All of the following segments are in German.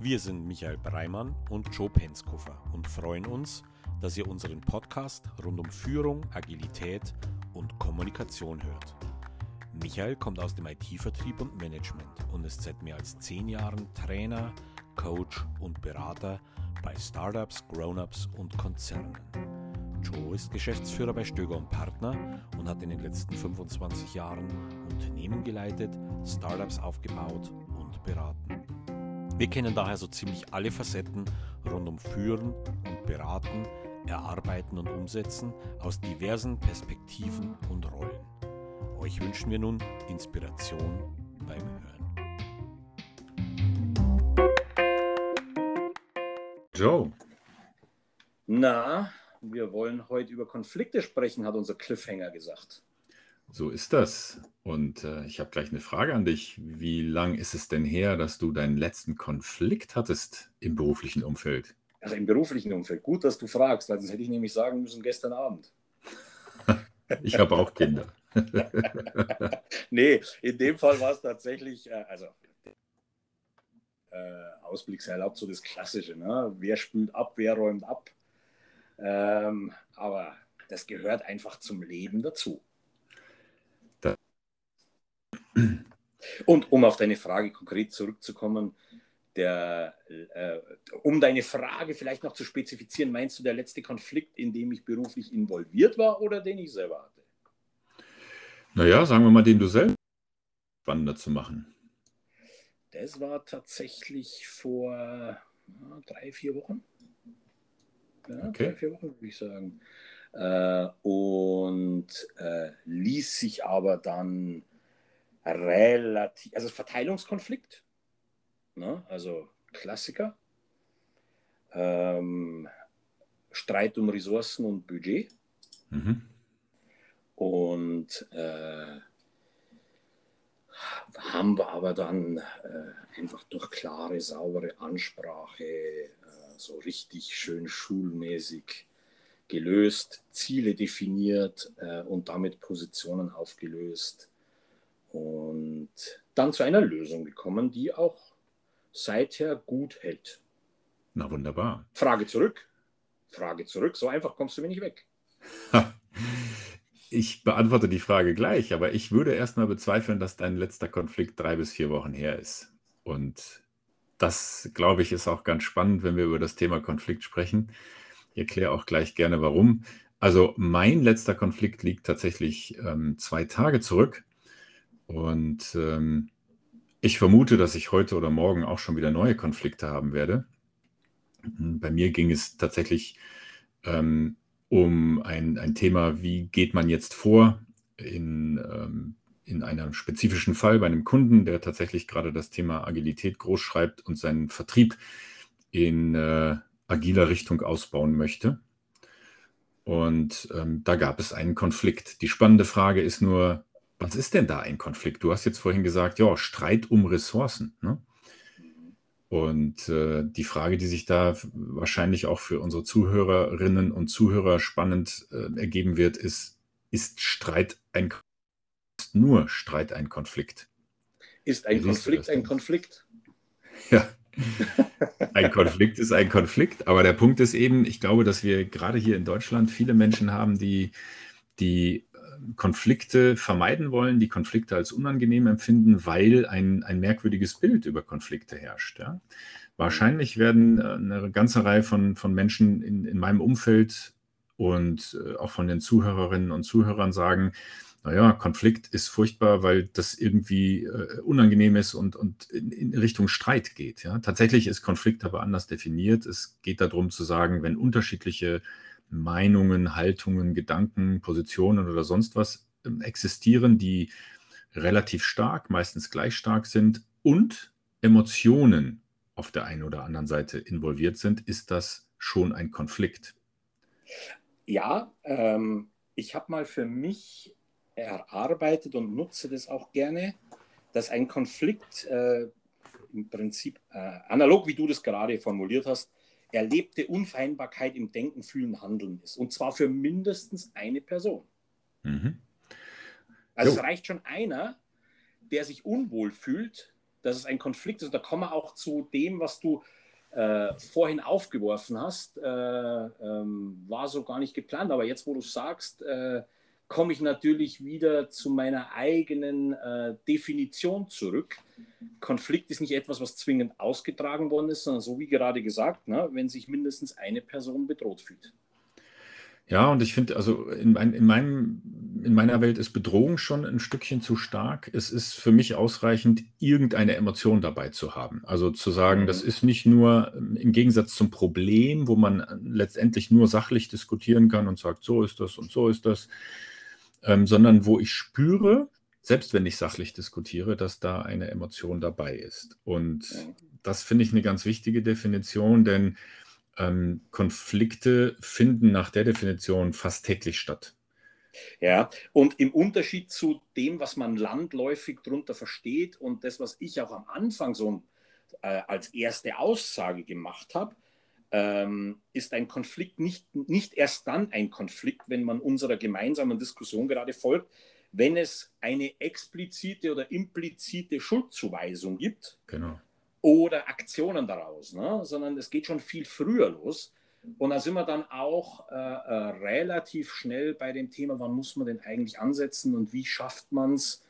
Wir sind Michael Breimann und Joe Penskoffer und freuen uns, dass ihr unseren Podcast rund um Führung, Agilität und Kommunikation hört. Michael kommt aus dem IT-Vertrieb und Management und ist seit mehr als zehn Jahren Trainer, Coach und Berater bei Startups, Grown-ups und Konzernen. Joe ist Geschäftsführer bei Stöger und Partner und hat in den letzten 25 Jahren Unternehmen geleitet, Startups aufgebaut und beraten. Wir kennen daher so ziemlich alle Facetten rund um Führen und Beraten, Erarbeiten und Umsetzen aus diversen Perspektiven und Rollen. Euch wünschen wir nun Inspiration beim Hören. Joe. Na, wir wollen heute über Konflikte sprechen, hat unser Cliffhanger gesagt. So ist das. Und äh, ich habe gleich eine Frage an dich. Wie lang ist es denn her, dass du deinen letzten Konflikt hattest im beruflichen Umfeld? Ach, im beruflichen Umfeld. Gut, dass du fragst, weil sonst hätte ich nämlich sagen müssen gestern Abend. ich habe auch Kinder. nee, in dem Fall war es tatsächlich, äh, also äh, Ausblickserlaubt so das Klassische. Ne? Wer spült ab, wer räumt ab. Ähm, aber das gehört einfach zum Leben dazu. Und um auf deine Frage konkret zurückzukommen, der, äh, um deine Frage vielleicht noch zu spezifizieren, meinst du der letzte Konflikt, in dem ich beruflich involviert war oder den ich selber hatte? Naja, sagen wir mal, den du selbst spannender zu machen. Das war tatsächlich vor ja, drei, vier Wochen. Ja, okay. drei, vier Wochen würde ich sagen. Äh, und äh, ließ sich aber dann relativ, also Verteilungskonflikt, ne? also Klassiker, ähm, Streit um Ressourcen und Budget. Mhm. Und äh, haben wir aber dann äh, einfach durch klare, saubere Ansprache äh, so richtig schön schulmäßig gelöst, Ziele definiert äh, und damit Positionen aufgelöst und dann zu einer Lösung gekommen, die auch seither gut hält. Na wunderbar. Frage zurück. Frage zurück. So einfach kommst du mir nicht weg. Ich beantworte die Frage gleich, aber ich würde erstmal bezweifeln, dass dein letzter Konflikt drei bis vier Wochen her ist. Und das, glaube ich, ist auch ganz spannend, wenn wir über das Thema Konflikt sprechen. Ich erkläre auch gleich gerne, warum. Also mein letzter Konflikt liegt tatsächlich ähm, zwei Tage zurück. Und ähm, ich vermute, dass ich heute oder morgen auch schon wieder neue Konflikte haben werde. Hm, bei mir ging es tatsächlich ähm, um ein, ein Thema, wie geht man jetzt vor in, ähm, in einem spezifischen Fall bei einem Kunden, der tatsächlich gerade das Thema Agilität groß schreibt und seinen Vertrieb in äh, agiler Richtung ausbauen möchte. Und ähm, da gab es einen Konflikt. Die spannende Frage ist nur, was ist denn da ein Konflikt? Du hast jetzt vorhin gesagt, ja, Streit um Ressourcen. Ne? Und äh, die Frage, die sich da wahrscheinlich auch für unsere Zuhörerinnen und Zuhörer spannend äh, ergeben wird, ist, ist Streit ein ist nur Streit ein Konflikt? Ist ein Konflikt ein Konflikt? Ja. Ein Konflikt ist ein Konflikt, aber der Punkt ist eben, ich glaube, dass wir gerade hier in Deutschland viele Menschen haben, die, die Konflikte vermeiden wollen, die Konflikte als unangenehm empfinden, weil ein, ein merkwürdiges Bild über Konflikte herrscht. Ja. Wahrscheinlich werden äh, eine ganze Reihe von, von Menschen in, in meinem Umfeld und äh, auch von den Zuhörerinnen und Zuhörern sagen, naja, Konflikt ist furchtbar, weil das irgendwie äh, unangenehm ist und, und in, in, Richtung Streit geht. Ja. Tatsächlich ist Konflikt aber anders definiert. Es geht darum zu sagen, wenn unterschiedliche Meinungen, Haltungen, Gedanken, Positionen oder sonst was ähm, existieren, die relativ stark, meistens gleich stark sind und Emotionen auf der einen oder anderen Seite involviert sind, ist das schon ein Konflikt. Ja, ähm, ich habe mal für mich erarbeitet und nutze das auch gerne, dass ein Konflikt äh, im Prinzip äh, analog, wie du das gerade formuliert hast, erlebte Unvereinbarkeit im Denken, Fühlen, Handeln ist. Und zwar für mindestens eine Person. Mhm. Also jo. es reicht schon einer, der sich unwohl fühlt dass es ein Konflikt ist. Und da kommen wir auch zu dem, was du äh, vorhin aufgeworfen hast. Äh, ähm, war so gar nicht geplant, aber jetzt, wo du sagst, äh, komme ich natürlich wieder zu meiner eigenen äh, Definition zurück. Konflikt ist nicht etwas, was zwingend ausgetragen worden ist, sondern so wie gerade gesagt, ne, wenn sich mindestens eine Person bedroht fühlt. Ja, und ich finde, also in, mein, in, meinem, in meiner Welt ist Bedrohung schon ein Stückchen zu stark. Es ist für mich ausreichend, irgendeine Emotion dabei zu haben. Also zu sagen, mhm. das ist nicht nur ähm, im Gegensatz zum Problem, wo man letztendlich nur sachlich diskutieren kann und sagt, so ist das und so ist das, ähm, sondern wo ich spüre, selbst wenn ich sachlich diskutiere, dass da eine Emotion dabei ist. Und das finde ich eine ganz wichtige Definition, denn ähm, Konflikte finden nach der Definition fast täglich statt. Ja, und im Unterschied zu dem, was man landläufig darunter versteht und das, was ich auch am Anfang so äh, als erste Aussage gemacht habe, ähm, ist ein Konflikt nicht, nicht erst dann ein Konflikt, wenn man unserer gemeinsamen Diskussion gerade folgt, wenn es eine explizite oder implizite Schuldzuweisung gibt. Genau oder Aktionen daraus, ne? sondern es geht schon viel früher los. Und da sind wir dann auch äh, äh, relativ schnell bei dem Thema, wann muss man denn eigentlich ansetzen und wie schafft man es,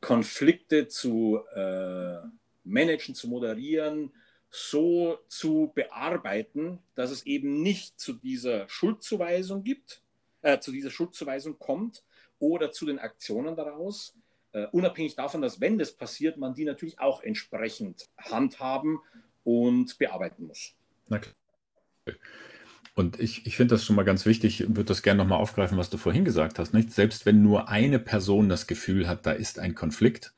Konflikte zu äh, managen, zu moderieren, so zu bearbeiten, dass es eben nicht zu dieser Schuldzuweisung gibt, äh, zu dieser Schuldzuweisung kommt oder zu den Aktionen daraus, Uh, unabhängig davon, dass wenn das passiert, man die natürlich auch entsprechend handhaben und bearbeiten muss. Na. Und ich, ich finde das schon mal ganz wichtig, würde das gerne nochmal aufgreifen, was du vorhin gesagt hast. Nicht? Selbst wenn nur eine Person das Gefühl hat, da ist ein Konflikt, äh,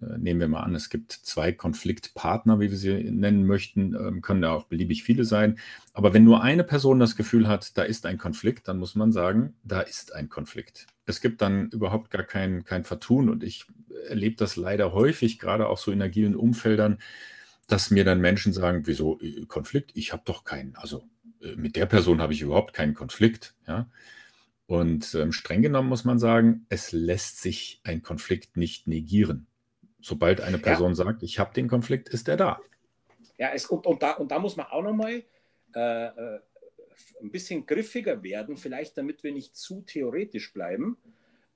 nehmen wir mal an, es gibt zwei Konfliktpartner, wie wir sie nennen möchten, ähm, können da auch beliebig viele sein. Aber wenn nur eine Person das Gefühl hat, da ist ein Konflikt, dann muss man sagen, da ist ein Konflikt es gibt dann überhaupt gar kein, kein Vertun. Und ich erlebe das leider häufig, gerade auch so in agilen Umfeldern, dass mir dann Menschen sagen, wieso äh, Konflikt? Ich habe doch keinen. Also äh, mit der Person habe ich überhaupt keinen Konflikt. Ja? Und ähm, streng genommen muss man sagen, es lässt sich ein Konflikt nicht negieren. Sobald eine Person ja. sagt, ich habe den Konflikt, ist er da. Ja, es, und, und, da, und da muss man auch nochmal äh, äh ein bisschen griffiger werden, vielleicht damit wir nicht zu theoretisch bleiben.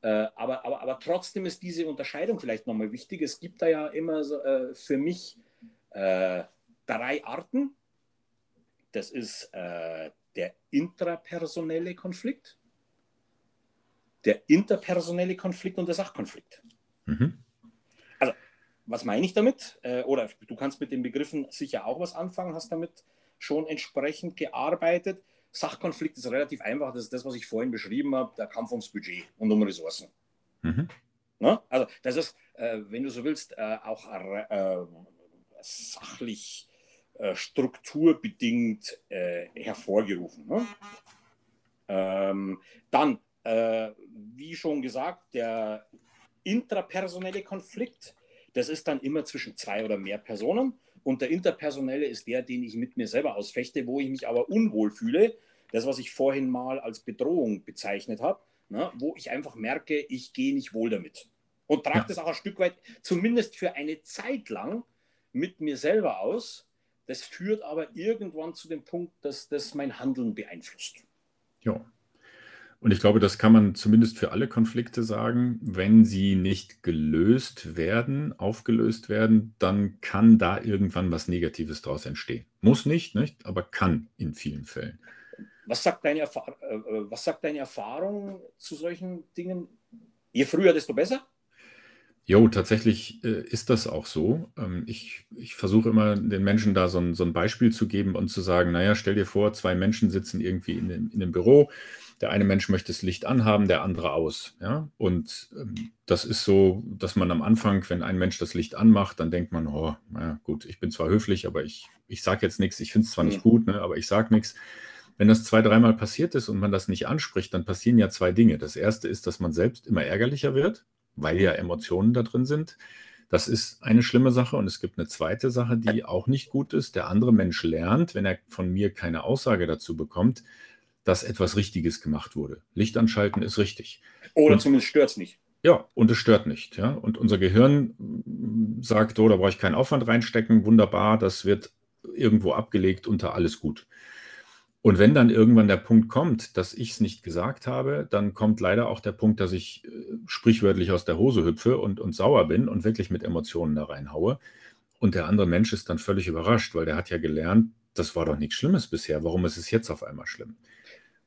Äh, aber, aber, aber trotzdem ist diese Unterscheidung vielleicht nochmal wichtig. Es gibt da ja immer so, äh, für mich äh, drei Arten. Das ist äh, der intrapersonelle Konflikt, der interpersonelle Konflikt und der Sachkonflikt. Mhm. Was meine ich damit? Äh, oder du kannst mit den Begriffen sicher auch was anfangen, hast damit schon entsprechend gearbeitet. Sachkonflikt ist relativ einfach. Das ist das, was ich vorhin beschrieben habe, der Kampf ums Budget und um Ressourcen. Mhm. Ne? Also das ist, äh, wenn du so willst, äh, auch äh, sachlich äh, strukturbedingt äh, hervorgerufen. Ne? Ähm, dann, wie schon gesagt, der intrapersonelle Konflikt, das ist dann immer zwischen zwei oder mehr Personen. Und der interpersonelle ist der, den ich mit mir selber ausfechte, wo ich mich aber unwohl fühle. Das, was ich vorhin mal als Bedrohung bezeichnet habe, ne, wo ich einfach merke, ich gehe nicht wohl damit. Und trage ja. das auch ein Stück weit, zumindest für eine Zeit lang, mit mir selber aus. Das führt aber irgendwann zu dem Punkt, dass das mein Handeln beeinflusst. Ja. Und ich glaube, das kann man zumindest für alle Konflikte sagen. Wenn sie nicht gelöst werden, aufgelöst werden, dann kann da irgendwann was Negatives daraus entstehen. Muss nicht, nicht, aber kann in vielen Fällen. Was sagt, deine äh, äh, was sagt deine Erfahrung zu solchen Dingen? Je früher, desto besser? Jo, tatsächlich äh, ist das auch so. Ähm, ich, ich versuche immer den Menschen da so ein, so ein Beispiel zu geben und zu sagen, naja, stell dir vor, zwei Menschen sitzen irgendwie in dem, in dem Büro der eine Mensch möchte das Licht anhaben, der andere aus. Ja? Und ähm, das ist so, dass man am Anfang, wenn ein Mensch das Licht anmacht, dann denkt man, oh, na gut, ich bin zwar höflich, aber ich, ich sage jetzt nichts, ich finde es zwar nicht gut, ne, aber ich sage nichts. Wenn das zwei, dreimal passiert ist und man das nicht anspricht, dann passieren ja zwei Dinge. Das erste ist, dass man selbst immer ärgerlicher wird, weil ja Emotionen da drin sind. Das ist eine schlimme Sache. Und es gibt eine zweite Sache, die auch nicht gut ist. Der andere Mensch lernt, wenn er von mir keine Aussage dazu bekommt, dass etwas Richtiges gemacht wurde. Licht anschalten ist richtig. Oder und, zumindest stört es nicht. Ja, und es stört nicht. Ja? Und unser Gehirn sagt, oh, da brauche ich keinen Aufwand reinstecken, wunderbar, das wird irgendwo abgelegt unter alles gut. Und wenn dann irgendwann der Punkt kommt, dass ich es nicht gesagt habe, dann kommt leider auch der Punkt, dass ich äh, sprichwörtlich aus der Hose hüpfe und, und sauer bin und wirklich mit Emotionen da reinhaue. Und der andere Mensch ist dann völlig überrascht, weil der hat ja gelernt, das war doch nichts Schlimmes bisher. Warum ist es jetzt auf einmal schlimm?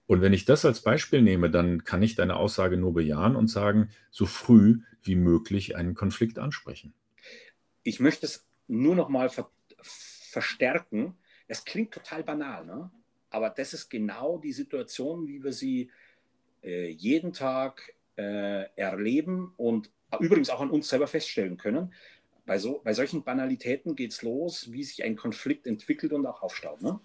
Und wenn ich das als Beispiel nehme, dann kann ich deine Aussage nur bejahen und sagen, so früh wie möglich einen Konflikt ansprechen. Ich möchte es nur noch mal ver verstärken. Es klingt total banal, ne? Aber das ist genau die Situation, wie wir sie äh, jeden Tag äh, erleben und übrigens auch an uns selber feststellen können. Bei, so, bei solchen Banalitäten geht es los, wie sich ein Konflikt entwickelt und auch aufstaut. Ne?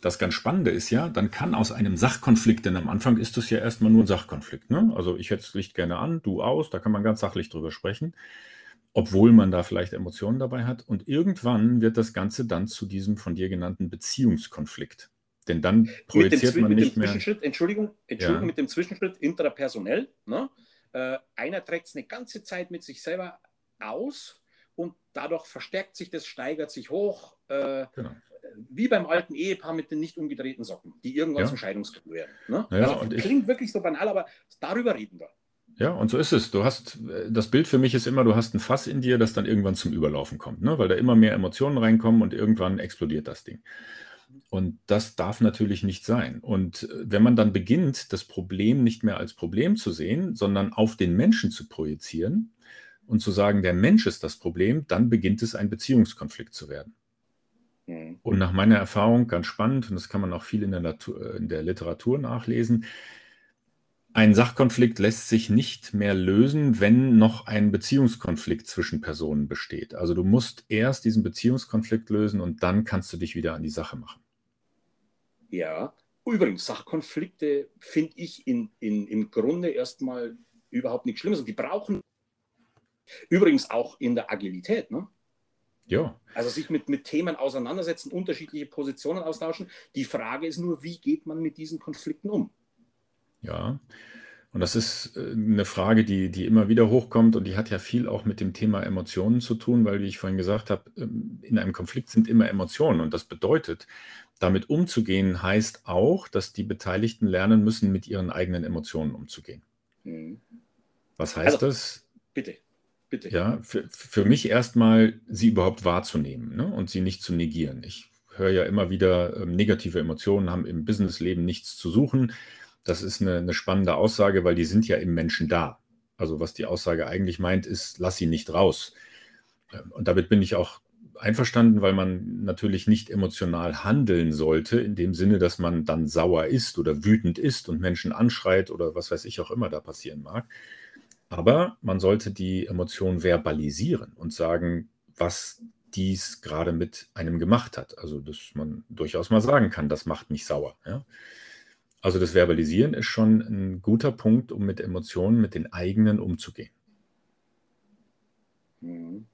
Das ganz Spannende ist ja, dann kann aus einem Sachkonflikt, denn am Anfang ist es ja erstmal nur ein Sachkonflikt. Ne? Also ich hätte das Licht gerne an, du aus, da kann man ganz sachlich drüber sprechen obwohl man da vielleicht Emotionen dabei hat. Und irgendwann wird das Ganze dann zu diesem von dir genannten Beziehungskonflikt. Denn dann projiziert man nicht mehr. Entschuldigung, Entschuldigung ja. mit dem Zwischenschritt intrapersonell. Ne? Äh, einer trägt es eine ganze Zeit mit sich selber aus und dadurch verstärkt sich das, steigert sich hoch. Äh, genau. Wie beim alten Ehepaar mit den nicht umgedrehten Socken, die irgendwann ja. zum Scheidungsgrund werden. Ne? Ja, also, klingt wirklich so banal, aber darüber reden wir. Ja, und so ist es. Du hast, das Bild für mich ist immer, du hast ein Fass in dir, das dann irgendwann zum Überlaufen kommt, ne? weil da immer mehr Emotionen reinkommen und irgendwann explodiert das Ding. Und das darf natürlich nicht sein. Und äh, wenn man dann beginnt, das Problem nicht mehr als Problem zu sehen, sondern auf den Menschen zu projizieren und zu sagen, der Mensch ist das Problem, dann beginnt es ein Beziehungskonflikt zu werden. Mhm. Und nach meiner Erfahrung, ganz spannend, und das kann man auch viel in der, Natur, in der Literatur nachlesen, ein Sachkonflikt lässt sich nicht mehr lösen, wenn noch ein Beziehungskonflikt zwischen Personen besteht. Also du musst erst diesen Beziehungskonflikt lösen und dann kannst du dich wieder an die Sache machen. Ja, übrigens, Sachkonflikte finde ich in, in, im Grunde erstmal überhaupt nichts Schlimmes. Und die brauchen übrigens auch in der Agilität. Ne? Ja. Also sich mit, mit Themen auseinandersetzen, unterschiedliche Positionen austauschen. Die Frage ist nur, wie geht man mit diesen Konflikten um? Ja. Und das ist äh, eine Frage, die, die immer wieder hochkommt und die hat ja viel auch mit dem Thema Emotionen zu tun, weil, wie ich vorhin gesagt habe, ähm, in einem Konflikt sind immer Emotionen. Und das bedeutet, damit umzugehen, heißt auch, dass die Beteiligten lernen müssen, mit ihren eigenen Emotionen umzugehen. Mhm. Was heißt also, das? Bitte, bitte. Ja, für, für mich erstmal, sie überhaupt wahrzunehmen ne? und sie nicht zu negieren. Ich höre ja immer wieder, ähm, negative Emotionen haben im Businessleben nichts zu suchen. Das ist eine, eine spannende Aussage, weil die sind ja im Menschen da. Also was die Aussage eigentlich meint, ist, lass sie nicht raus. Ähm, und damit bin ich auch einverstanden, weil man natürlich nicht emotional handeln sollte, in dem Sinne, dass man dann sauer ist oder wütend ist und Menschen anschreit oder was weiß ich auch immer da passieren mag. Aber man sollte die Emotion verbalisieren und sagen, was dies gerade mit einem gemacht hat. Also, dass man durchaus mal sagen kann, das macht mich sauer. Ja? Also das Verbalisieren ist schon ein guter Punkt, um mit Emotionen, mit den eigenen umzugehen. Mhm.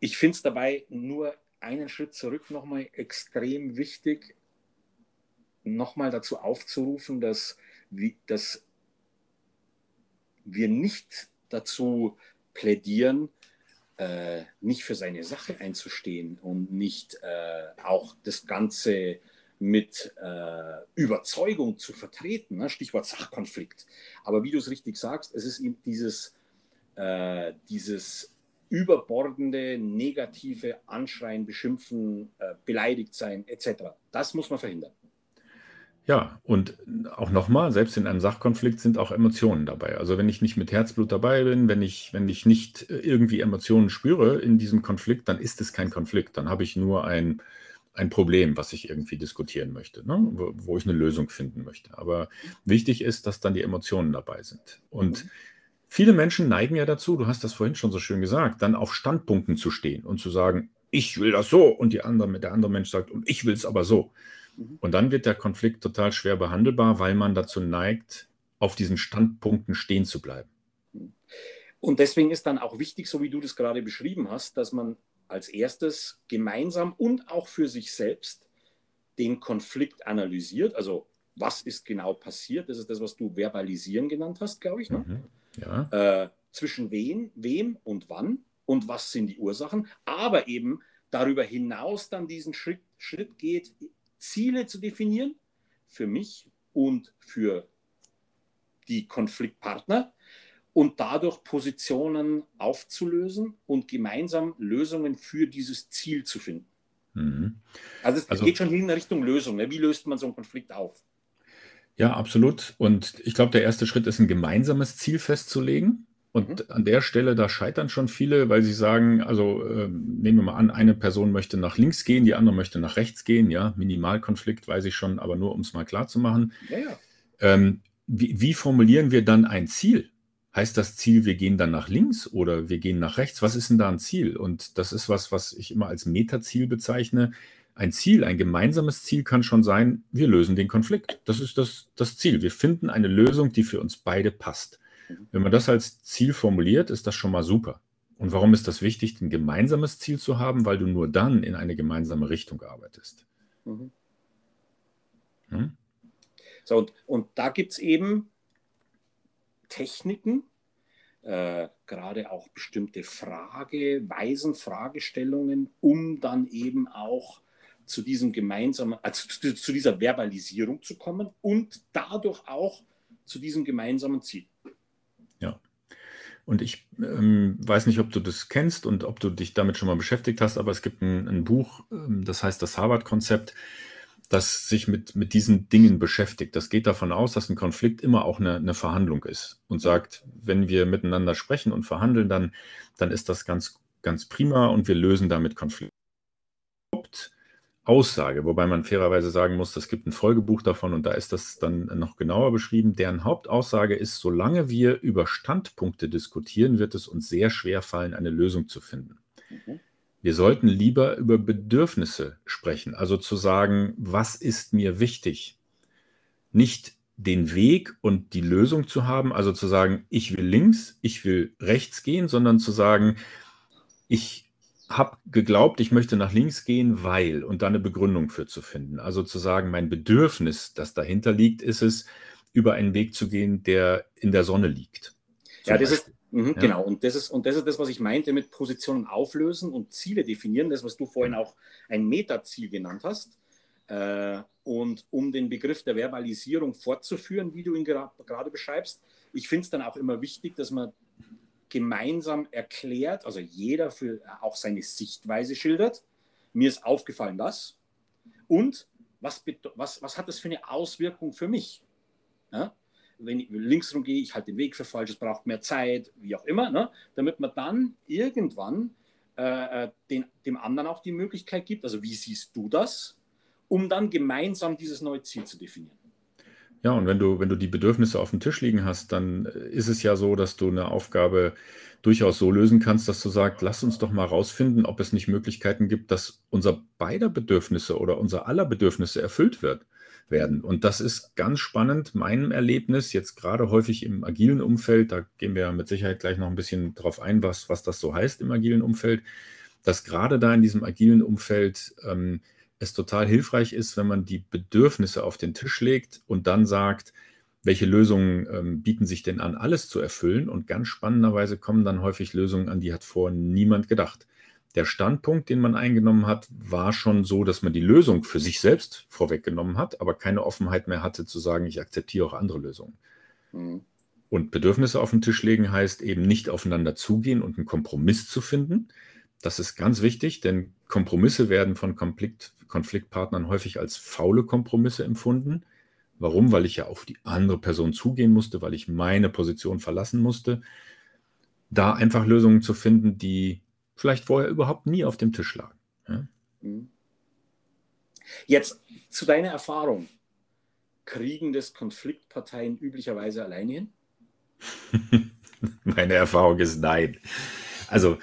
Ich finde es dabei nur einen Schritt zurück nochmal extrem wichtig, nochmal dazu aufzurufen, dass, dass wir nicht dazu plädieren, äh, nicht für seine Sache einzustehen und nicht äh, auch das Ganze mit äh, Überzeugung zu vertreten. Ne? Stichwort Sachkonflikt. Aber wie du es richtig sagst, es ist eben dieses, äh, dieses überbordende, negative Anschreien, Beschimpfen, äh, beleidigt sein etc. Das muss man verhindern. Ja, und auch nochmal, selbst in einem Sachkonflikt sind auch Emotionen dabei. Also wenn ich nicht mit Herzblut dabei bin, wenn ich, wenn ich nicht irgendwie Emotionen spüre in diesem Konflikt, dann ist es kein Konflikt. Dann habe ich nur ein, ein Problem, was ich irgendwie diskutieren möchte, ne? wo, wo, ich eine Lösung finden möchte. Aber wichtig ist, dass dann die Emotionen dabei sind. Und mhm. viele Menschen neigen ja dazu, du hast das vorhin schon so schön gesagt, dann auf Standpunkten zu stehen und zu sagen, ich will das so und die andere, der andere Mensch sagt, und ich will es aber so. Mhm. Und dann wird der Konflikt total schwer behandelbar, weil man dazu neigt, auf diesen Standpunkten stehen zu bleiben. Und deswegen ist dann auch wichtig, so wie du das gerade beschrieben hast, dass man als erstes gemeinsam und auch für sich selbst den Konflikt analysiert. Also was ist genau passiert. Das ist das, was du verbalisieren genannt hast, glaube ich. Ne? Mhm. Ja. Äh, zwischen wen, wem und wann und was sind die Ursachen. Aber eben darüber hinaus dann diesen Schritt, Schritt geht, Ziele zu definieren für mich und für die Konfliktpartner und dadurch Positionen aufzulösen und gemeinsam Lösungen für dieses Ziel zu finden. Mhm. Also es also, geht schon in Richtung Lösung. Ne? Wie löst man so einen Konflikt auf? Ja, absolut. Und ich glaube, der erste Schritt ist, ein gemeinsames Ziel festzulegen. Und mhm. an der Stelle, da scheitern schon viele, weil sie sagen, also äh, nehmen wir mal an, eine Person möchte nach links gehen, die andere möchte nach rechts gehen. Ja, Minimalkonflikt weiß ich schon, aber nur um es mal klar zu machen. Ja, ja. Ähm, wie, wie formulieren wir dann ein Ziel? Heißt das Ziel, wir gehen dann nach links oder wir gehen nach rechts? Was ist denn da ein Ziel? Und das ist was, was ich immer als Metaziel bezeichne. Ein Ziel, ein gemeinsames Ziel kann schon sein, wir lösen den Konflikt. Das ist das, das Ziel. Wir finden eine Lösung, die für uns beide passt. Wenn man das als Ziel formuliert, ist das schon mal super. Und warum ist das wichtig, ein gemeinsames Ziel zu haben? Weil du nur dann in eine gemeinsame Richtung arbeitest. Mhm. Hm? So, und, und da gibt es eben Techniken, äh, gerade auch bestimmte Frageweisen, Fragestellungen, um dann eben auch zu diesem gemeinsamen, also zu, zu dieser Verbalisierung zu kommen und dadurch auch zu diesem gemeinsamen Ziel. Und ich ähm, weiß nicht, ob du das kennst und ob du dich damit schon mal beschäftigt hast, aber es gibt ein, ein Buch, ähm, das heißt das Harvard-Konzept das sich mit, mit diesen Dingen beschäftigt. Das geht davon aus, dass ein Konflikt immer auch eine, eine Verhandlung ist und sagt, wenn wir miteinander sprechen und verhandeln, dann, dann ist das ganz, ganz prima und wir lösen damit Konflikte. Aussage, wobei man fairerweise sagen muss, es gibt ein Folgebuch davon und da ist das dann noch genauer beschrieben. Deren Hauptaussage ist, solange wir über Standpunkte diskutieren, wird es uns sehr schwer fallen, eine Lösung zu finden. Mhm. Wir sollten lieber über Bedürfnisse sprechen, also zu sagen, was ist mir wichtig? Nicht den Weg und die Lösung zu haben, also zu sagen, ich will links, ich will rechts gehen, sondern zu sagen, ich habe geglaubt, ich möchte nach links gehen, weil und dann eine Begründung für zu finden. Also zu sagen, mein Bedürfnis, das dahinter liegt, ist es, über einen Weg zu gehen, der in der Sonne liegt. Ja, das ist, Mhm, ja. Genau, und das, ist, und das ist das, was ich meinte mit Positionen auflösen und Ziele definieren, das, was du vorhin auch ein Metaziel genannt hast. Äh, und um den Begriff der Verbalisierung fortzuführen, wie du ihn gerade beschreibst, ich finde es dann auch immer wichtig, dass man gemeinsam erklärt, also jeder für auch seine Sichtweise schildert. Mir ist aufgefallen das. Und was, was, was hat das für eine Auswirkung für mich? Ja? wenn ich links rum gehe, ich halte den Weg für falsch, es braucht mehr Zeit, wie auch immer, ne? damit man dann irgendwann äh, äh, den, dem anderen auch die Möglichkeit gibt, also wie siehst du das, um dann gemeinsam dieses neue Ziel zu definieren. Ja, und wenn du, wenn du die Bedürfnisse auf dem Tisch liegen hast, dann ist es ja so, dass du eine Aufgabe durchaus so lösen kannst, dass du sagst, lass uns doch mal rausfinden, ob es nicht Möglichkeiten gibt, dass unser beider Bedürfnisse oder unser aller Bedürfnisse erfüllt wird werden. Und das ist ganz spannend, meinem Erlebnis, jetzt gerade häufig im agilen Umfeld, da gehen wir mit Sicherheit gleich noch ein bisschen drauf ein, was, was das so heißt im agilen Umfeld, dass gerade da in diesem agilen Umfeld ähm, es total hilfreich ist, wenn man die Bedürfnisse auf den Tisch legt und dann sagt, welche Lösungen ähm, bieten sich denn an, alles zu erfüllen. Und ganz spannenderweise kommen dann häufig Lösungen an, die hat vorher niemand gedacht der Standpunkt, den man eingenommen hat, war schon so, dass man die Lösung für sich selbst vorweggenommen hat, aber keine Offenheit mehr hatte zu sagen, ich akzeptiere auch andere Lösungen. Mhm. Und Bedürfnisse auf den Tisch legen heißt eben nicht aufeinander zugehen und einen Kompromiss zu finden. Das ist ganz wichtig, denn Kompromisse werden von Konflikt, Konfliktpartnern häufig als faule Kompromisse empfunden. Warum? Weil ich ja auf die andere Person zugehen musste, weil ich meine Position verlassen musste. Da einfach Lösungen zu finden, die vielleicht vorher überhaupt nie auf dem Tisch lagen. Ja? Mhm. Jetzt zu deiner Erfahrung. Kriegen das Konfliktparteien üblicherweise alleine hin? Meine Erfahrung ist nein. Also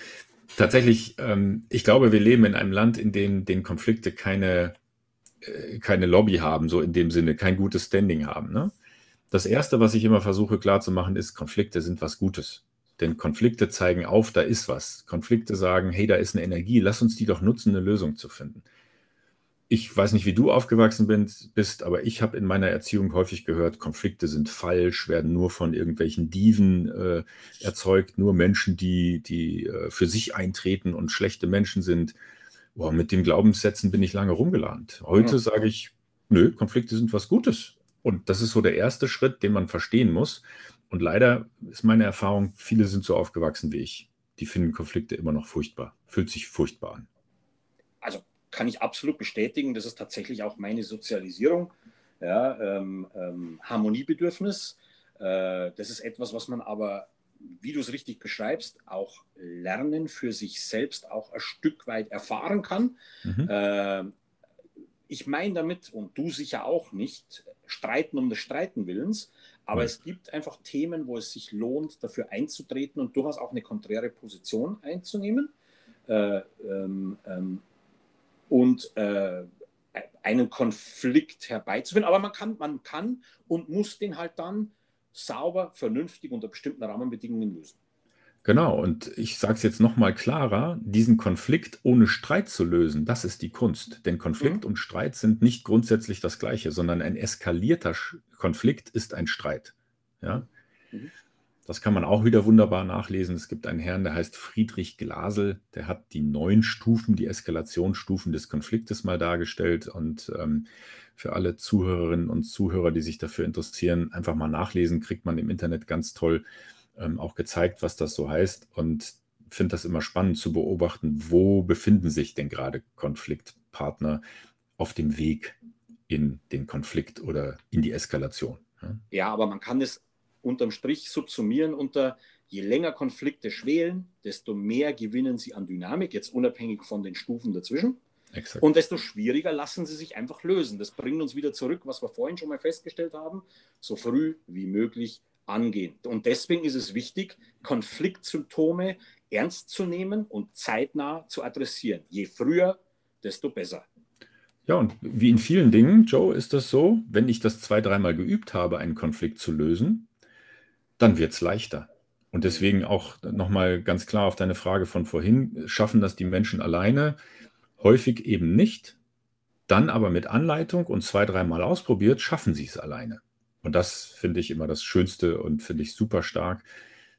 tatsächlich, ähm, ich glaube, wir leben in einem Land, in dem den Konflikte keine, äh, keine Lobby haben, so in dem Sinne, kein gutes Standing haben. Ne? Das Erste, was ich immer versuche klarzumachen, ist, Konflikte sind was Gutes. Denn Konflikte zeigen auf, da ist was. Konflikte sagen, hey, da ist eine Energie, lass uns die doch nutzen, eine Lösung zu finden. Ich weiß nicht, wie du aufgewachsen bist, aber ich habe in meiner Erziehung häufig gehört, Konflikte sind falsch, werden nur von irgendwelchen Diven äh, erzeugt, nur Menschen, die, die äh, für sich eintreten und schlechte Menschen sind. Boah, mit den Glaubenssätzen bin ich lange rumgelandet. Heute ja. sage ich, nö, Konflikte sind was Gutes. Und das ist so der erste Schritt, den man verstehen muss. Und leider ist meine Erfahrung, viele sind so aufgewachsen wie ich. Die finden Konflikte immer noch furchtbar, fühlt sich furchtbar an. Kann ich absolut bestätigen. Das ist tatsächlich auch meine Sozialisierung. Ja, ähm, ähm, Harmoniebedürfnis. Äh, das ist etwas, was man aber, wie du es richtig beschreibst, auch lernen für sich selbst auch ein Stück weit erfahren kann. Mhm. Äh, ich meine damit, und du sicher auch nicht, streiten um des Streiten Willens, aber mhm. es gibt einfach Themen, wo es sich lohnt, dafür einzutreten und durchaus auch eine konträre Position einzunehmen. Äh, ähm, ähm, und äh, einen Konflikt herbeizuführen. Aber man kann, man kann und muss den halt dann sauber, vernünftig unter bestimmten Rahmenbedingungen lösen. Genau, und ich sage es jetzt nochmal klarer, diesen Konflikt ohne Streit zu lösen, das ist die Kunst. Denn Konflikt mhm. und Streit sind nicht grundsätzlich das gleiche, sondern ein eskalierter Konflikt ist ein Streit. Ja? Mhm. Das kann man auch wieder wunderbar nachlesen. Es gibt einen Herrn, der heißt Friedrich Glasel, der hat die neun Stufen, die Eskalationsstufen des Konfliktes mal dargestellt. Und ähm, für alle Zuhörerinnen und Zuhörer, die sich dafür interessieren, einfach mal nachlesen, kriegt man im Internet ganz toll ähm, auch gezeigt, was das so heißt. Und finde das immer spannend zu beobachten, wo befinden sich denn gerade Konfliktpartner auf dem Weg in den Konflikt oder in die Eskalation. Ja, aber man kann es unterm Strich subsumieren unter, je länger Konflikte schwelen, desto mehr gewinnen sie an Dynamik, jetzt unabhängig von den Stufen dazwischen. Exakt. Und desto schwieriger lassen sie sich einfach lösen. Das bringt uns wieder zurück, was wir vorhin schon mal festgestellt haben, so früh wie möglich angehen. Und deswegen ist es wichtig, Konfliktsymptome ernst zu nehmen und zeitnah zu adressieren. Je früher, desto besser. Ja, und wie in vielen Dingen, Joe, ist das so, wenn ich das zwei, dreimal geübt habe, einen Konflikt zu lösen, dann wird es leichter. Und deswegen auch nochmal ganz klar auf deine Frage von vorhin, schaffen das die Menschen alleine? Häufig eben nicht. Dann aber mit Anleitung und zwei, dreimal ausprobiert, schaffen sie es alleine. Und das finde ich immer das Schönste und finde ich super stark,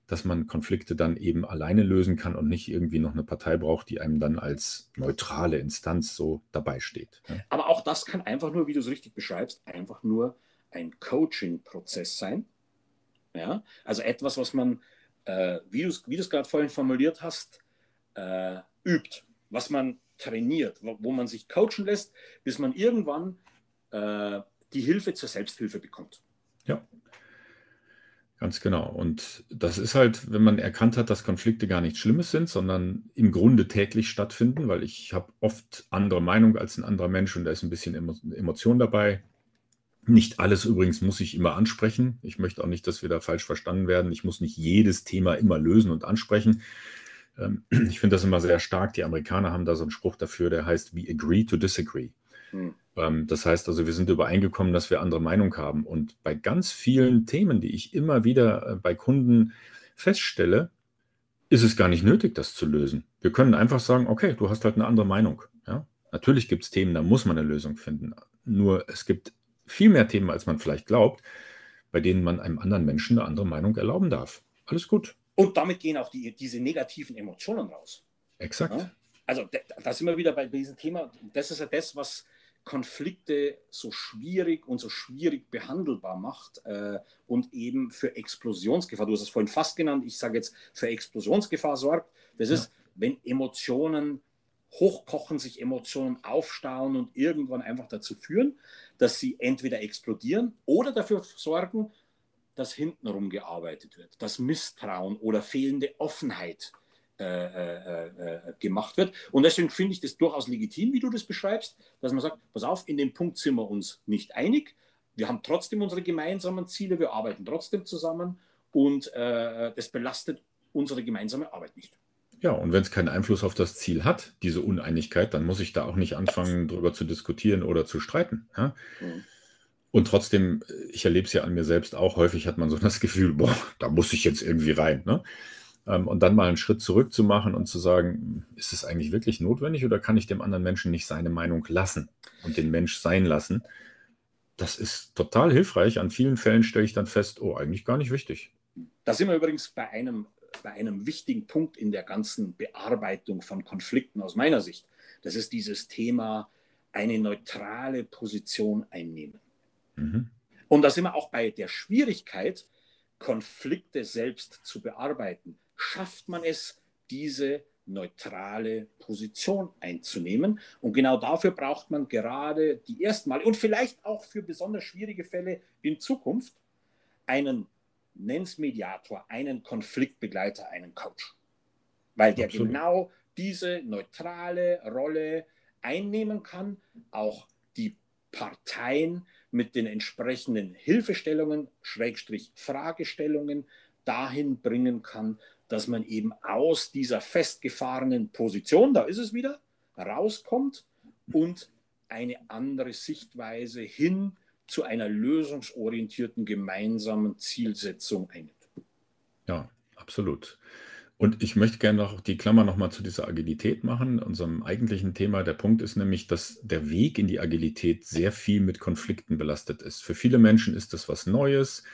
dass man Konflikte dann eben alleine lösen kann und nicht irgendwie noch eine Partei braucht, die einem dann als neutrale Instanz so dabei steht. Ne? Aber auch das kann einfach nur, wie du es richtig beschreibst, einfach nur ein Coaching-Prozess sein ja? Also etwas, was man, äh, wie du es gerade vorhin formuliert hast, äh, übt, was man trainiert, wo, wo, man sich coachen lässt, bis man irgendwann äh, die Hilfe zur Selbsthilfe bekommt. Ja, ganz genau. Und das ist halt, wenn man erkannt hat, dass Konflikte gar nichts Schlimmes sind, sondern im Grunde täglich stattfinden, weil ich habe oft andere Meinung als ein anderer Mensch und da ist ein bisschen Emotion dabei. Nicht alles übrigens muss ich immer ansprechen. Ich möchte auch nicht, dass wir da falsch verstanden werden. Ich muss nicht jedes Thema immer lösen und ansprechen. Ähm, ich finde das immer sehr stark. Die Amerikaner haben da so einen Spruch dafür, der heißt, we agree to disagree. Hm. Ähm, das heißt also, wir sind übereingekommen, dass wir andere Meinung haben. Und bei ganz vielen Themen, die ich immer wieder äh, bei Kunden feststelle, ist es gar nicht nötig, das zu lösen. Wir können einfach sagen, okay, du hast halt eine andere Meinung. Ja? Natürlich gibt es Themen, da muss man eine Lösung finden. Nur es gibt viel mehr Themen, als man vielleicht glaubt, bei denen man einem anderen Menschen eine andere Meinung erlauben darf. Alles gut. Und damit gehen auch die, diese negativen Emotionen raus. Exakt. Ja? Also da sind wir wieder bei diesem Thema. Das ist ja das, was Konflikte so schwierig und so schwierig behandelbar macht äh, und eben für Explosionsgefahr, du hast es vorhin fast genannt, ich sage jetzt für Explosionsgefahr sorgt. Das ja. ist, wenn Emotionen hochkochen, sich Emotionen aufstauen und irgendwann einfach dazu führen, dass sie entweder explodieren oder dafür sorgen, dass hintenrum gearbeitet wird, dass Misstrauen oder fehlende Offenheit äh, äh, äh, gemacht wird. Und deswegen finde ich das durchaus legitim, wie du das beschreibst, dass man sagt, pass auf, in dem Punkt sind wir uns nicht einig. Wir haben trotzdem unsere gemeinsamen Ziele, wir arbeiten trotzdem zusammen und äh, das belastet unsere gemeinsame Arbeit nicht. Ja, und wenn es keinen Einfluss auf das Ziel hat, diese Uneinigkeit, dann muss ich da auch nicht anfangen, darüber zu diskutieren oder zu streiten. Ja? Mhm. Und trotzdem, ich erlebe es ja an mir selbst auch, häufig hat man so das Gefühl, boah, da muss ich jetzt irgendwie rein. Ne? Ähm, und dann mal einen Schritt zurück zu machen und zu sagen, ist es eigentlich wirklich notwendig oder kann ich dem anderen Menschen nicht seine Meinung lassen und den Mensch sein lassen? Das ist total hilfreich. An vielen Fällen stelle ich dann fest, oh, eigentlich gar nicht wichtig. Da sind wir übrigens bei einem, bei einem wichtigen Punkt in der ganzen Bearbeitung von Konflikten aus meiner Sicht. Das ist dieses Thema, eine neutrale Position einnehmen. Mhm. Und da sind wir auch bei der Schwierigkeit, Konflikte selbst zu bearbeiten schafft man es, diese neutrale Position einzunehmen. Und genau dafür braucht man gerade die ersten Mal und vielleicht auch für besonders schwierige Fälle in Zukunft einen Nennensmediator, einen Konfliktbegleiter, einen Coach. Weil der Absolut. genau diese neutrale Rolle einnehmen kann, auch die Parteien mit den entsprechenden Hilfestellungen, Schrägstrich Fragestellungen dahin bringen kann, dass man eben aus dieser festgefahrenen Position, da ist es wieder, rauskommt und eine andere Sichtweise hin zu einer lösungsorientierten gemeinsamen Zielsetzung einnimmt. Ja, absolut. Und ich möchte gerne noch die Klammer nochmal zu dieser Agilität machen, unserem eigentlichen Thema. Der Punkt ist nämlich, dass der Weg in die Agilität sehr viel mit Konflikten belastet ist. Für viele Menschen ist das was Neues.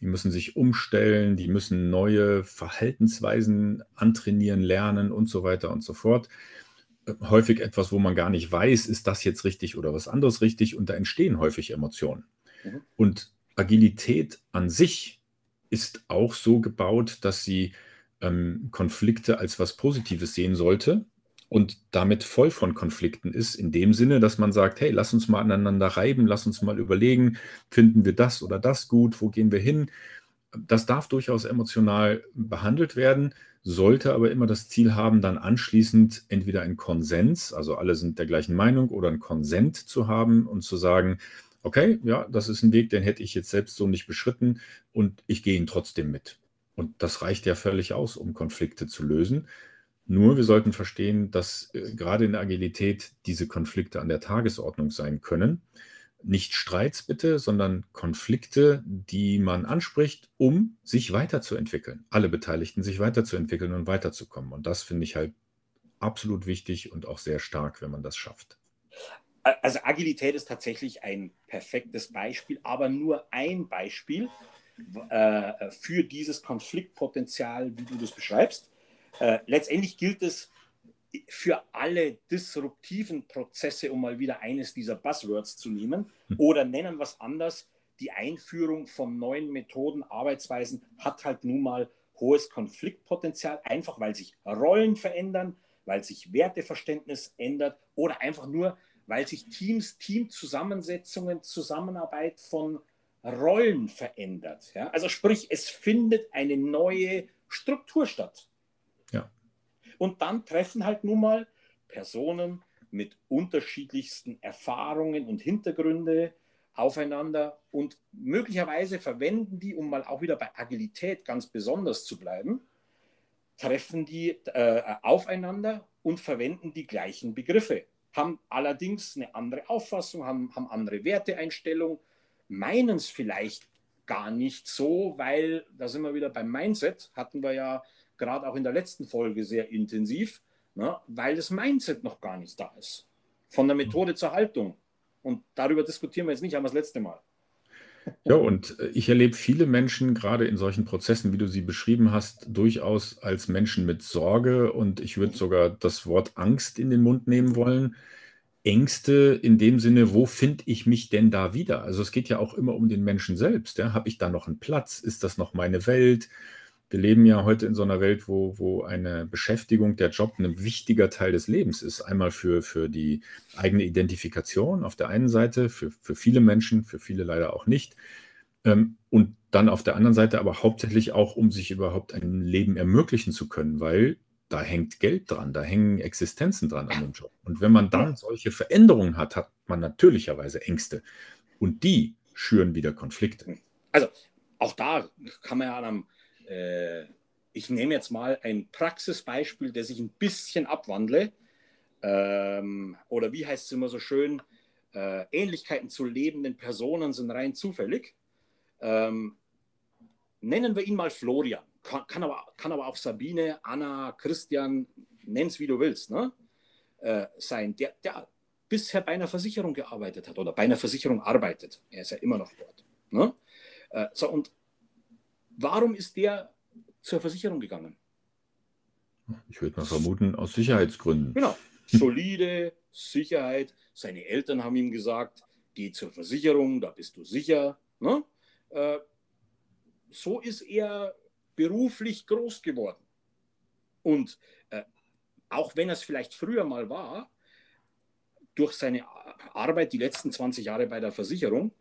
Die müssen sich umstellen, die müssen neue Verhaltensweisen antrainieren, lernen und so weiter und so fort. Häufig etwas, wo man gar nicht weiß, ist das jetzt richtig oder was anderes richtig und da entstehen häufig Emotionen. Mhm. Und Agilität an sich ist auch so gebaut, dass sie ähm, Konflikte als was Positives sehen sollte und damit voll von Konflikten ist, in dem Sinne, dass man sagt, hey, lass uns mal aneinander reiben, lass uns mal überlegen, finden wir das oder das gut, wo gehen wir hin? Das darf durchaus emotional behandelt werden, sollte aber immer das Ziel haben, dann anschließend entweder ein Konsens, also alle sind der gleichen Meinung, oder ein Konsent zu haben und zu sagen, okay, ja, das ist ein Weg, den hätte ich jetzt selbst so nicht beschritten und ich gehe ihn trotzdem mit. Und das reicht ja völlig aus, um Konflikte zu lösen. Nur wir sollten verstehen, dass äh, gerade in der Agilität diese Konflikte an der Tagesordnung sein können. Nicht Streits bitte, sondern Konflikte, die man anspricht, um sich weiterzuentwickeln. Alle Beteiligten sich weiterzuentwickeln und weiterzukommen. Und das finde ich halt absolut wichtig und auch sehr stark, wenn man das schafft. Also Agilität ist tatsächlich ein perfektes Beispiel, aber nur ein Beispiel äh, für dieses Konfliktpotenzial, wie du das beschreibst. Äh, letztendlich gilt es für alle disruptiven Prozesse, um mal wieder eines dieser Buzzwords zu nehmen, hm. oder nennen es anders, die Einführung von neuen Methoden, Arbeitsweisen hat halt nun mal hohes Konfliktpotenzial, einfach weil sich Rollen verändern, weil sich Werteverständnis ändert oder einfach nur, weil sich Teams, Teamzusammensetzungen, Zusammenarbeit von Rollen verändert. Ja? Also sprich, es findet eine neue Struktur statt. Und dann treffen halt nun mal Personen mit unterschiedlichsten Erfahrungen und Hintergründe aufeinander. Und möglicherweise verwenden die, um mal auch wieder bei Agilität ganz besonders zu bleiben, treffen die äh, aufeinander und verwenden die gleichen Begriffe, haben allerdings eine andere Auffassung, haben, haben andere Werteeinstellungen, meinen es vielleicht gar nicht so, weil da sind wir wieder beim Mindset, hatten wir ja gerade auch in der letzten Folge sehr intensiv, ne, weil das Mindset noch gar nicht da ist. Von der Methode zur Haltung. Und darüber diskutieren wir jetzt nicht, wir das letzte Mal. Ja, und äh, ich erlebe viele Menschen gerade in solchen Prozessen, wie du sie beschrieben hast, durchaus als Menschen mit Sorge und ich würde sogar das Wort Angst in den Mund nehmen wollen. Ängste in dem Sinne, wo finde ich mich denn da wieder? Also es geht ja auch immer um den Menschen selbst. Ja? Habe ich da noch einen Platz? Ist das noch meine Welt? Wir leben ja heute in so einer Welt, wo, wo eine Beschäftigung, der Job ein wichtiger Teil des Lebens ist. Einmal für, für die eigene Identifikation auf der einen Seite, für, für viele Menschen, für viele leider auch nicht. Ähm, und dann auf der anderen Seite aber hauptsächlich auch, um sich überhaupt ein Leben ermöglichen zu können, weil da hängt Geld dran, da hängen Existenzen dran an dem Job. Und wenn man dann solche Veränderungen hat, hat man natürlicherweise Ängste. Und die schüren wieder Konflikte. Also auch da kann man ja an einem, äh, ich nehme jetzt mal ein Praxisbeispiel, das ich ein bisschen abwandle. Ähm, oder wie heißt es immer so schön, äh, Ähnlichkeiten zu lebenden Personen sind rein zufällig. Ähm, nennen wir ihn mal Florian. kann, kann, aber, kann aber auch Sabine, Anna, Christian, nenn's wie du willst, ne? Äh, sein, der, der bisher bei einer Versicherung gearbeitet hat oder bei einer Versicherung arbeitet. Er ist ja immer noch dort. Ne? Äh, so, und warum ist der zur Versicherung gegangen? Ich würde mal vermuten, aus Sicherheitsgründen. Genau. Solide, Sicherheit. Seine Eltern haben ihm gesagt, geh zur Versicherung, da bist du sicher. Ne? Äh, so ist er beruflich groß geworden. Und äh, auch wenn es vielleicht früher mal war, durch seine Arbeit die letzten 20 Jahre bei der Versicherung,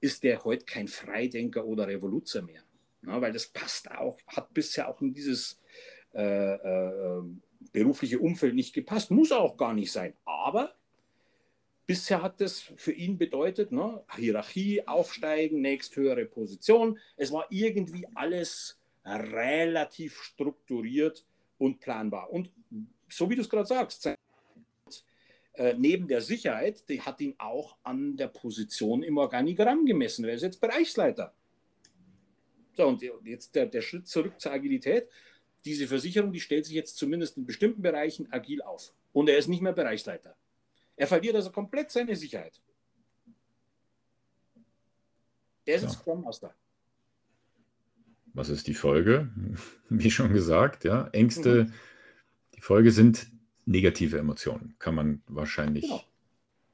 ist er heute kein Freidenker oder Revoluzer mehr. Ja, weil das passt auch, hat bisher auch in dieses äh, äh, berufliche Umfeld nicht gepasst. Muss auch gar nicht sein. Aber bisher hat das für ihn bedeutet, ne, Hierarchie, aufsteigen, nächsthöhere Position. Es war irgendwie alles relativ strukturiert und planbar. Und so wie du es gerade sagst, äh, neben der Sicherheit, die hat ihn auch an der Position im Organigramm gemessen. Er ist jetzt Bereichsleiter. So, und jetzt der, der Schritt zurück zur Agilität. Diese Versicherung, die stellt sich jetzt zumindest in bestimmten Bereichen agil auf. Und er ist nicht mehr Bereichsleiter. Er verliert also komplett seine Sicherheit. Er ist ja. jetzt Scrum Master. Was ist die Folge? Wie schon gesagt, ja, Ängste. Mhm. Die Folge sind negative Emotionen, kann man wahrscheinlich genau.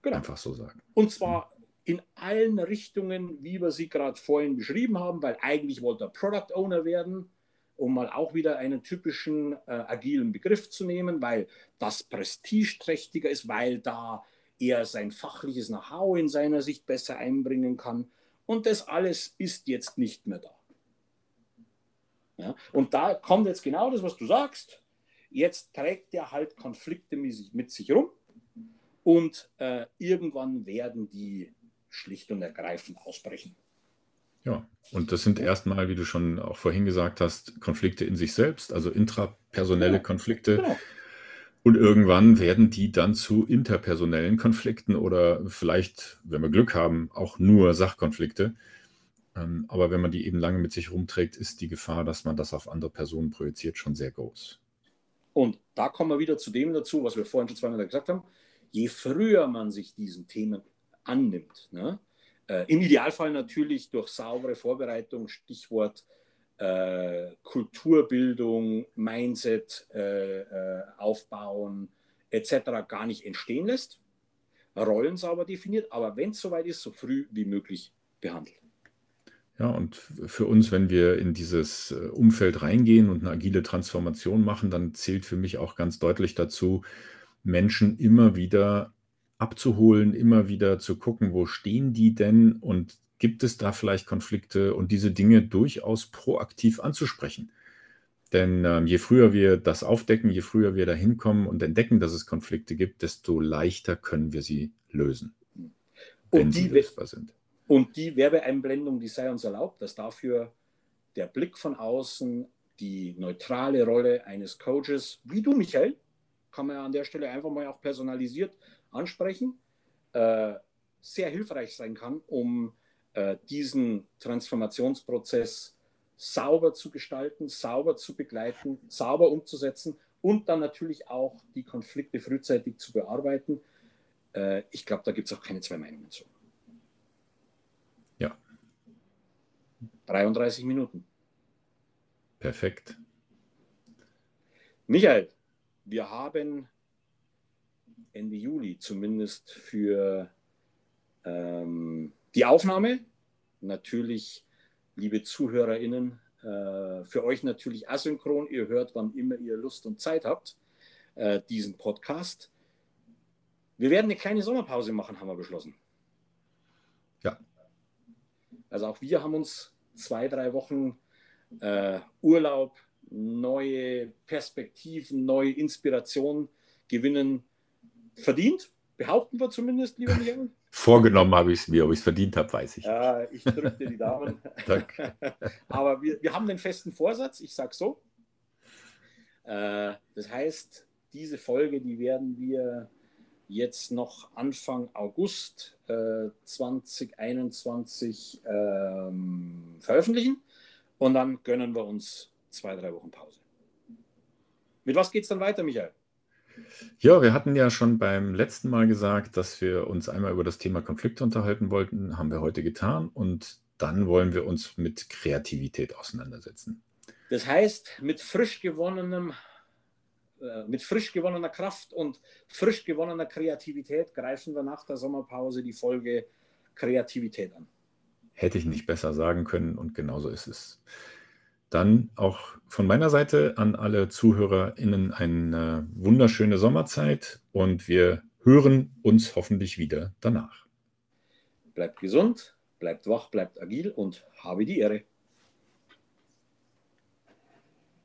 Genau. einfach so sagen. Und zwar in allen Richtungen, wie wir sie gerade vorhin beschrieben haben, weil eigentlich wollte er Product Owner werden, um mal auch wieder einen typischen äh, agilen Begriff zu nehmen, weil das prestigeträchtiger ist, weil da er sein fachliches Know-how in seiner Sicht besser einbringen kann. Und das alles ist jetzt nicht mehr da. Ja? Und da kommt jetzt genau das, was du sagst. Jetzt trägt er halt Konflikte mit sich rum und äh, irgendwann werden die schlicht und ergreifend ausbrechen. Ja, und das sind erstmal, wie du schon auch vorhin gesagt hast, Konflikte in sich selbst, also intrapersonelle ja, Konflikte. Genau. Und irgendwann werden die dann zu interpersonellen Konflikten oder vielleicht, wenn wir Glück haben, auch nur Sachkonflikte. Ähm, aber wenn man die eben lange mit sich rumträgt, ist die Gefahr, dass man das auf andere Personen projiziert, schon sehr groß. Und da kommen wir wieder zu dem dazu, was wir vorhin schon zweimal gesagt haben. Je früher man sich diesen Themen annimmt, ne? äh, im Idealfall natürlich durch saubere Vorbereitung, Stichwort äh, Kulturbildung, Mindset äh, äh aufbauen etc. gar nicht entstehen lässt, Rollen sauber definiert, aber wenn es soweit ist, so früh wie möglich behandelt. Ja, und für uns, wenn wir in dieses äh, Umfeld reingehen und eine agile Transformation machen, dann zählt für mich auch ganz deutlich dazu, Menschen immer wieder abzuholen, immer wieder zu gucken, wo stehen die denn und gibt es da vielleicht Konflikte und diese Dinge durchaus proaktiv anzusprechen. Denn ähm, je früher wir das aufdecken, je früher wir da hinkommen und entdecken, dass es Konflikte gibt, desto leichter können wir sie lösen, wenn sie lösbar sind. Und die Werbeeinblendung, die sei uns erlaubt, dass dafür der Blick von außen, die neutrale Rolle eines Coaches, wie du, Michael, kann man ja an der Stelle einfach mal auch personalisiert ansprechen, äh, sehr hilfreich sein kann, um äh, diesen Transformationsprozess sauber zu gestalten, sauber zu begleiten, sauber umzusetzen und dann natürlich auch die Konflikte frühzeitig zu bearbeiten. Äh, ich glaube, da gibt es auch keine zwei Meinungen zu. 33 Minuten. Perfekt. Michael, wir haben Ende Juli zumindest für ähm, die Aufnahme. Natürlich, liebe ZuhörerInnen, äh, für euch natürlich asynchron. Ihr hört, wann immer ihr Lust und Zeit habt, äh, diesen Podcast. Wir werden eine kleine Sommerpause machen, haben wir beschlossen. Ja. Also auch wir haben uns zwei, drei Wochen äh, Urlaub, neue Perspektiven, neue Inspirationen gewinnen verdient. Behaupten wir zumindest, lieber Michael. Vorgenommen habe ich es mir, ob ich es verdient habe, weiß ich. Ja, ich drücke dir die Daumen. Danke. Aber wir, wir haben den festen Vorsatz, ich sage so. Äh, das heißt, diese Folge, die werden wir jetzt noch Anfang August äh, 2021 ähm, veröffentlichen. Und dann gönnen wir uns zwei, drei Wochen Pause. Mit was geht es dann weiter, Michael? Ja, wir hatten ja schon beim letzten Mal gesagt, dass wir uns einmal über das Thema Konflikte unterhalten wollten. Haben wir heute getan. Und dann wollen wir uns mit Kreativität auseinandersetzen. Das heißt, mit frisch gewonnenem, äh, mit frisch gewonnener Kraft und frisch gewonnener Kreativität greifen wir nach der Sommerpause die Folge Kreativität an. Hätte ich nicht besser sagen können und genauso ist es. Dann auch von meiner Seite an alle ZuhörerInnen eine wunderschöne Sommerzeit und wir hören uns hoffentlich wieder danach. Bleibt gesund, bleibt wach, bleibt agil und habe die Ehre.